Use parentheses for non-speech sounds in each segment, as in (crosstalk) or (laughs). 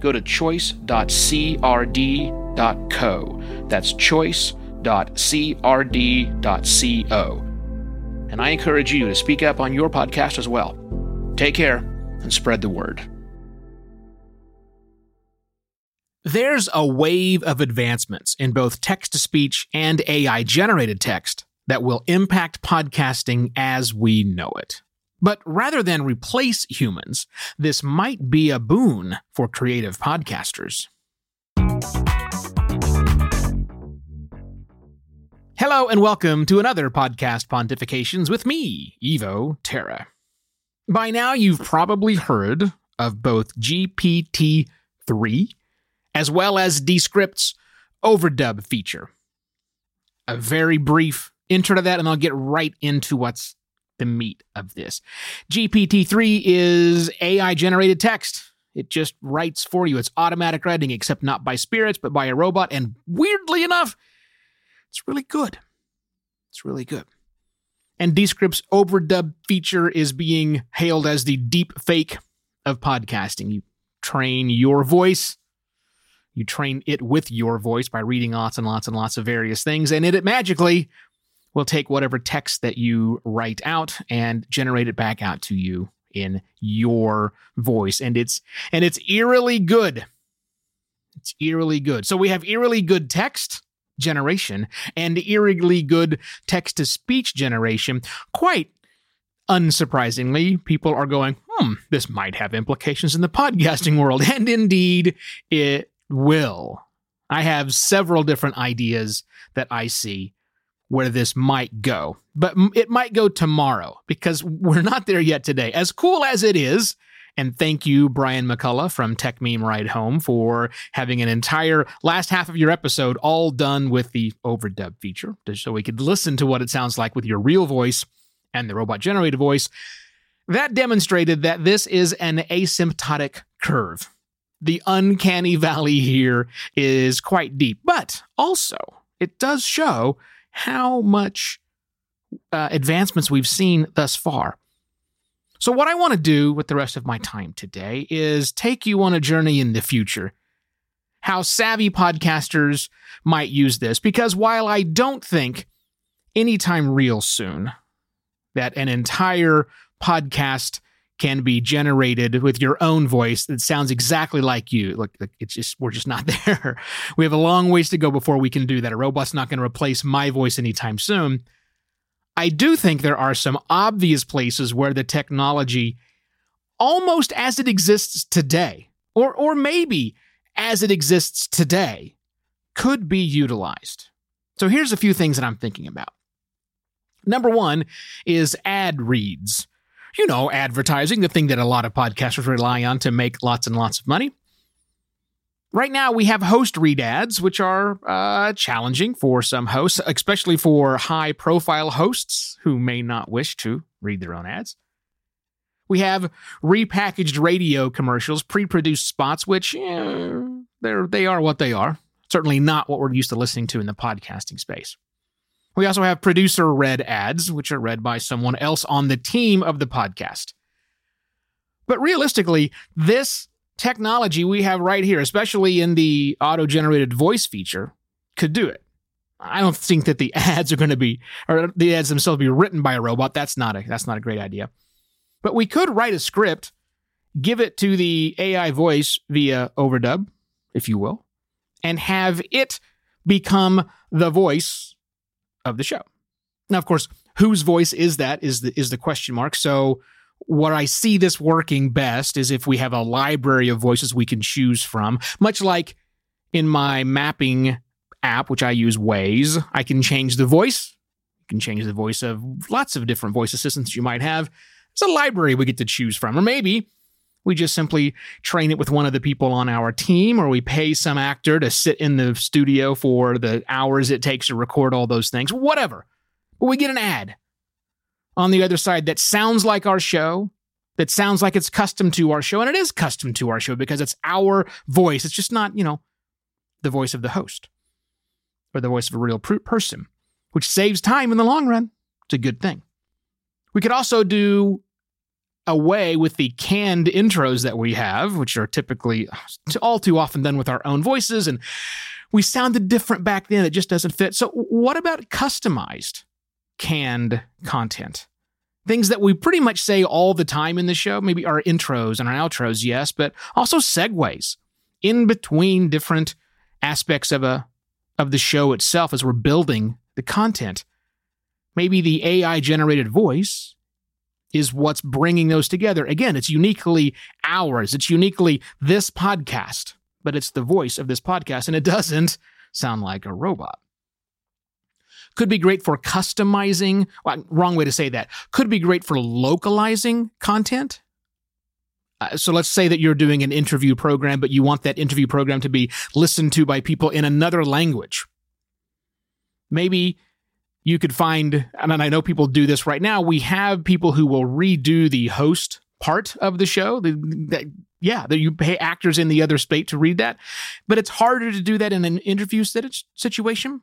go to choice.crd.co. That's choice.crd.co. And I encourage you to speak up on your podcast as well. Take care and spread the word. There's a wave of advancements in both text to speech and AI generated text that will impact podcasting as we know it. But rather than replace humans, this might be a boon for creative podcasters. Hello and welcome to another podcast Pontifications with me, Evo Terra. By now, you've probably heard of both GPT 3 as well as Descript's overdub feature. A very brief intro to that, and I'll get right into what's the meat of this. GPT 3 is AI generated text. It just writes for you. It's automatic writing, except not by spirits, but by a robot. And weirdly enough, it's really good. It's really good. And Descript's overdub feature is being hailed as the deep fake of podcasting. You train your voice, you train it with your voice by reading lots and lots and lots of various things, and it, it magically will take whatever text that you write out and generate it back out to you in your voice. And it's and it's eerily good. It's eerily good. So we have eerily good text generation and eerily good text to speech generation. Quite unsurprisingly, people are going, hmm, this might have implications in the podcasting world. And indeed, it will. I have several different ideas that I see where this might go, but it might go tomorrow because we're not there yet today. As cool as it is, and thank you, Brian McCullough from Techmeme Ride Home, for having an entire last half of your episode all done with the overdub feature, so we could listen to what it sounds like with your real voice and the robot generated voice. That demonstrated that this is an asymptotic curve. The uncanny valley here is quite deep, but also it does show how much uh, advancements we've seen thus far. So, what I want to do with the rest of my time today is take you on a journey in the future. How savvy podcasters might use this, because while I don't think anytime real soon that an entire podcast can be generated with your own voice that sounds exactly like you. Look, it's just we're just not (laughs) there. we have a long ways to go before we can do that. A robot's not going to replace my voice anytime soon. I do think there are some obvious places where the technology almost as it exists today or or maybe as it exists today could be utilized. So here's a few things that I'm thinking about. Number 1 is ad reads you know, advertising, the thing that a lot of podcasters rely on to make lots and lots of money. Right now, we have host read ads, which are uh, challenging for some hosts, especially for high profile hosts who may not wish to read their own ads. We have repackaged radio commercials, pre produced spots, which eh, they're, they are what they are. Certainly not what we're used to listening to in the podcasting space. We also have producer read ads, which are read by someone else on the team of the podcast. But realistically, this technology we have right here, especially in the auto generated voice feature, could do it. I don't think that the (laughs) ads are going to be, or the ads themselves be written by a robot. That's not a, that's not a great idea. But we could write a script, give it to the AI voice via overdub, if you will, and have it become the voice of the show. Now, of course, whose voice is that is the is the question mark. So what I see this working best is if we have a library of voices we can choose from, much like in my mapping app, which I use Waze, I can change the voice. You can change the voice of lots of different voice assistants you might have. It's a library we get to choose from. Or maybe We just simply train it with one of the people on our team, or we pay some actor to sit in the studio for the hours it takes to record all those things, whatever. But we get an ad on the other side that sounds like our show, that sounds like it's custom to our show, and it is custom to our show because it's our voice. It's just not, you know, the voice of the host or the voice of a real person, which saves time in the long run. It's a good thing. We could also do away with the canned intros that we have, which are typically all too often done with our own voices. And we sounded different back then. It just doesn't fit. So, what about customized canned content? Things that we pretty much say all the time in the show, maybe our intros and our outros, yes, but also segues in between different aspects of a of the show itself as we're building the content. Maybe the AI generated voice is what's bringing those together. Again, it's uniquely ours, it's uniquely this podcast, but it's the voice of this podcast, and it (laughs) doesn't sound like a robot. Could be great for customizing, well, wrong way to say that. Could be great for localizing content. Uh, so let's say that you're doing an interview program, but you want that interview program to be listened to by people in another language. Maybe you could find, and I know people do this right now. We have people who will redo the host part of the show. The, the, yeah, that you pay actors in the other state to read that, but it's harder to do that in an interview situation.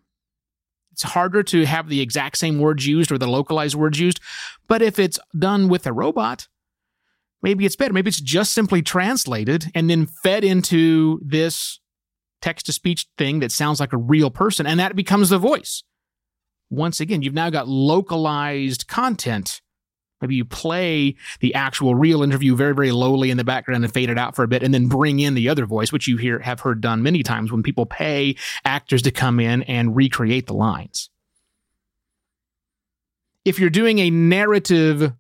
It's harder to have the exact same words used or the localized words used. But if it's done with a robot, maybe it's better. Maybe it's just simply translated and then fed into this text to speech thing that sounds like a real person, and that becomes the voice once again, you've now got localized content. Maybe you play the actual real interview very, very lowly in the background and fade it out for a bit, and then bring in the other voice, which you hear have heard done many times when people pay actors to come in and recreate the lines. If you're doing a narrative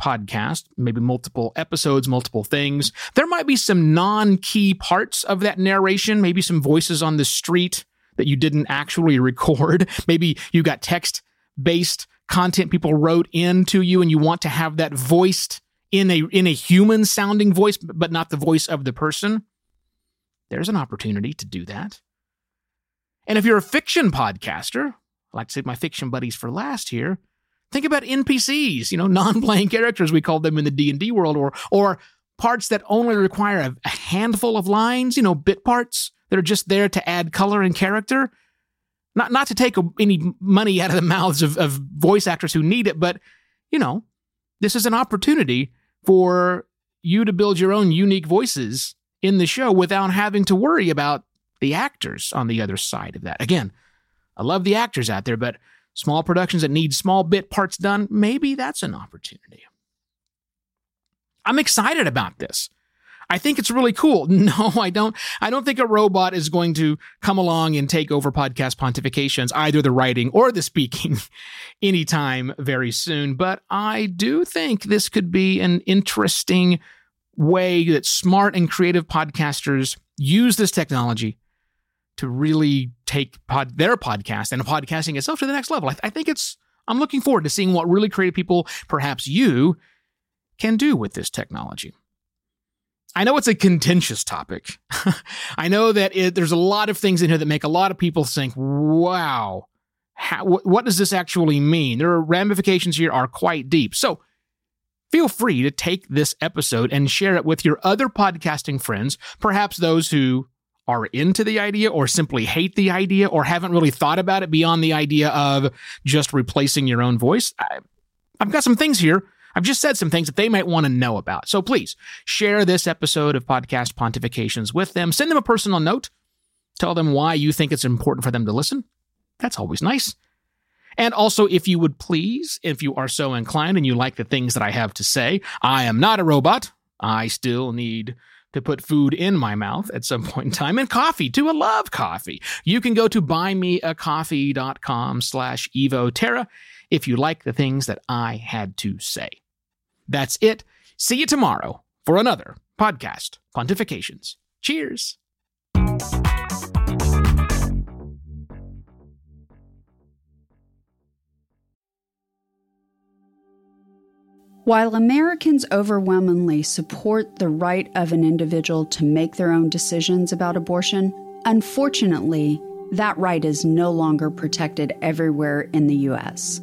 podcast, maybe multiple episodes, multiple things, there might be some non key parts of that narration, maybe some voices on the street that you didn't actually record. (laughs) Maybe you got text based content people wrote into you and you want to have that voiced in a in a human sounding voice but not the voice of the person. There's an opportunity to do that. And if you're a fiction podcaster, I like to save my fiction buddies for last here. Think about NPCs, you know, non-playing characters we call them in the D&D world or or parts that only require a handful of lines, you know, bit parts that are just there to add color and character. Not not to take any money out of the mouths of, of voice actors who need it, but you know, this is an opportunity for you to build your own unique voices in the show without having to worry about the actors on the other side of that. Again, I love the actors out there, but small productions that need small bit parts done, maybe that's an opportunity. I'm excited about this. I think it's really cool. (laughs) No, I don't. I don't think a robot is going to come along and take over podcast pontifications, either the writing or the speaking, (laughs) anytime very soon. But I do think this could be an interesting way that smart and creative podcasters use this technology to really take pod, their podcast and podcasting itself to the next level. I, th- I think it's. I'm looking forward to seeing what really creative people, perhaps you, can do with this technology. I know it's a contentious topic. (laughs) I know that it, there's a lot of things in here that make a lot of people think, wow, how, what does this actually mean? There are ramifications here are quite deep. So feel free to take this episode and share it with your other podcasting friends, perhaps those who are into the idea or simply hate the idea or haven't really thought about it beyond the idea of just replacing your own voice. I, I've got some things here I've just said some things that they might want to know about. So please share this episode of Podcast Pontifications with them. Send them a personal note. Tell them why you think it's important for them to listen. That's always nice. And also, if you would please, if you are so inclined and you like the things that I have to say, I am not a robot. I still need to put food in my mouth at some (laughs) point in time and coffee too. I love coffee. You can go to buymeacoffee.com slash Evo Terra if you like the things that I had to say. That's it. See you tomorrow for another podcast, Pontifications. Cheers. While Americans overwhelmingly support the right of an individual to make their own decisions about abortion, unfortunately, that right is no longer protected everywhere in the U.S.